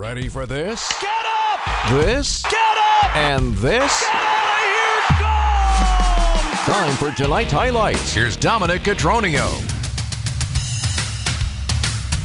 Ready for this? Get up! This? Get up! And this? Get out of here! Gone! Time for tonight's highlights. Here's Dominic Cotroneo.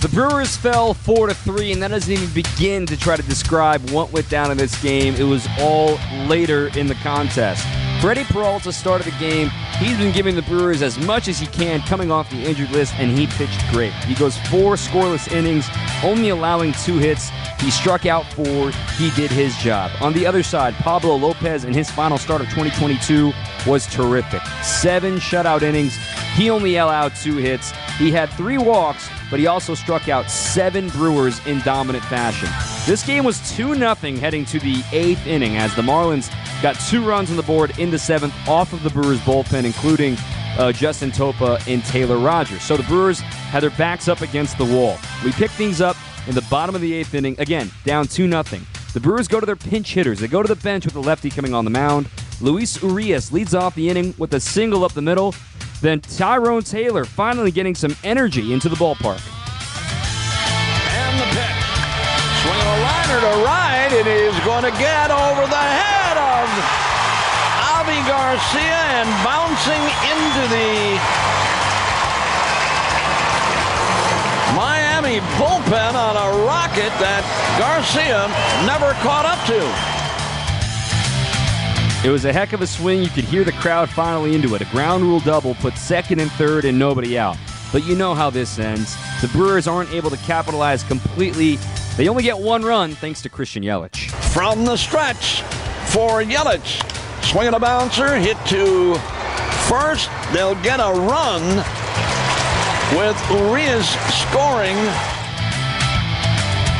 The Brewers fell 4 to 3, and that doesn't even begin to try to describe what went down in this game. It was all later in the contest. Freddy Peralta started the game. He's been giving the Brewers as much as he can coming off the injured list, and he pitched great. He goes four scoreless innings, only allowing two hits. He struck out four. He did his job. On the other side, Pablo Lopez in his final start of 2022 was terrific. Seven shutout innings. He only allowed two hits. He had three walks, but he also struck out seven Brewers in dominant fashion. This game was 2 0 heading to the eighth inning as the Marlins got two runs on the board in the seventh off of the Brewers bullpen, including uh, Justin Topa and Taylor Rogers. So the Brewers had their backs up against the wall. We pick things up in the bottom of the eighth inning, again, down 2 0. The Brewers go to their pinch hitters. They go to the bench with the lefty coming on the mound. Luis Urias leads off the inning with a single up the middle. Then Tyrone Taylor finally getting some energy into the ballpark. Swinging to right. It is going to get over the head of Avi Garcia and bouncing into the Miami bullpen on a rocket that Garcia never caught up to. It was a heck of a swing. You could hear the crowd finally into it. A ground rule double put second and third and nobody out. But you know how this ends. The Brewers aren't able to capitalize completely. They only get one run thanks to Christian Yelich. From the stretch for Yelich. Swinging a bouncer, hit to first. They'll get a run with Urias scoring.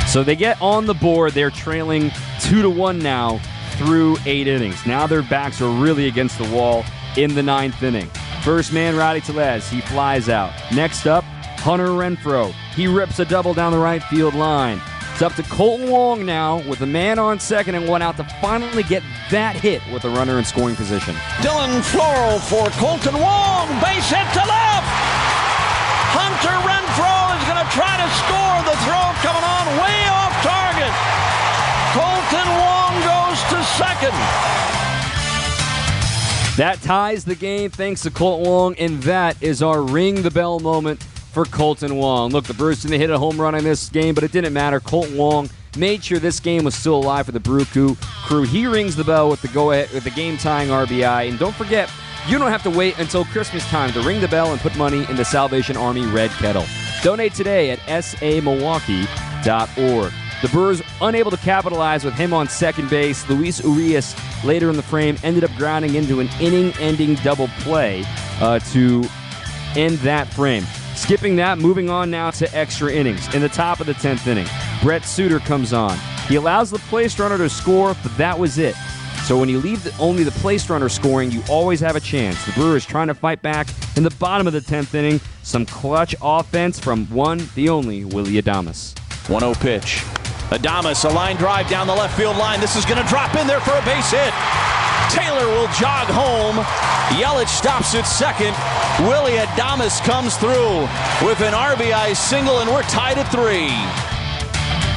So they get on the board. They're trailing two to one now through eight innings. Now their backs are really against the wall in the ninth inning. First man, Rowdy Tellez. He flies out. Next up, Hunter Renfroe. He rips a double down the right field line. It's up to Kolten Wong now with a man on second and one out to finally get that hit with a runner in scoring position. Dylan Floro for Kolten Wong. Base hit to left. Hunter Renfroe is going to try to score. The throw coming on way off target. Kolten Wong goes to second. That ties the game thanks to Kolten Wong, and that is our ring the bell moment for Kolten Wong. Look, the Brewers didn't hit a home run in this game, but it didn't matter. Kolten Wong made sure this game was still alive for the Brew crew. He rings the bell with the go ahead with the game tying RBI, and don't forget. You don't have to wait until Christmas time to ring the bell and put money in the Salvation Army Red Kettle. Donate today at samilwaukee.org. The Brewers unable to capitalize with him on second base. Luis Urias later in the frame ended up grounding into an inning-ending double play uh, to end that frame. Skipping that, moving on now to extra innings. In the top of the 10th inning, Brent Suter comes on. He allows the place runner to score, but that was it. So when you leave the, only the place runner scoring, you always have a chance. The Brewers trying to fight back in the bottom of the 10th inning. Some clutch offense from one, the only, Willy Adames. 1 0 pitch. Adames, a line drive down the left field line. This is going to drop in there for a base hit. Taylor will jog home. Yelich stops at second. Willy Adames comes through with an RBI single, and we're tied at three.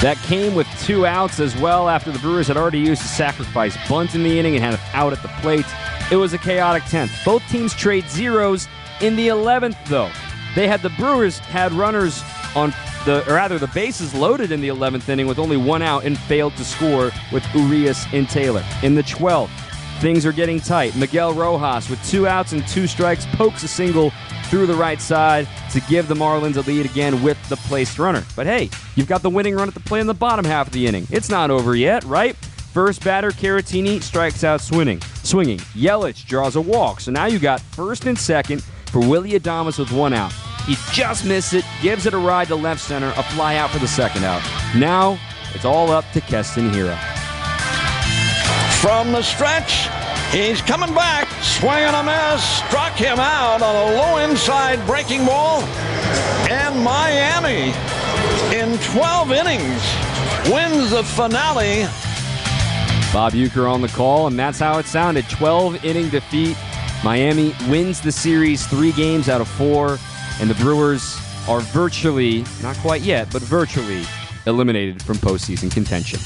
That came with two outs as well after the Brewers had already used a sacrifice bunt in the inning and had an out at the plate. It was a chaotic 10th. Both teams trade zeros in the 11th, though. They had the Brewers had runners on the, or rather, the bases loaded in the 11th inning with only one out and failed to score with Urias and Taylor. In the 12th, things are getting tight. Miguel Rojas, with two outs and two strikes, pokes a single through the right side to give the Marlins a lead again with the placed runner. But hey, you've got the winning run at the plate in the bottom half of the inning. It's not over yet, right? First batter, Caratini strikes out swinging. Swinging. Yelich draws a walk. So now you got first and second for Willy Adames with one out. He just missed it, gives it a ride to left center, a fly out for the second out. Now it's all up to Keston Hiura. From the stretch, he's coming back, swinging a miss, struck him out on a low inside breaking ball, and Miami in 12 innings wins the finale. Bob Uecker on the call, and that's how it sounded. 12 inning defeat. Miami wins the series three games out of four, and the Brewers are virtually, not quite yet, but virtually eliminated from postseason contention.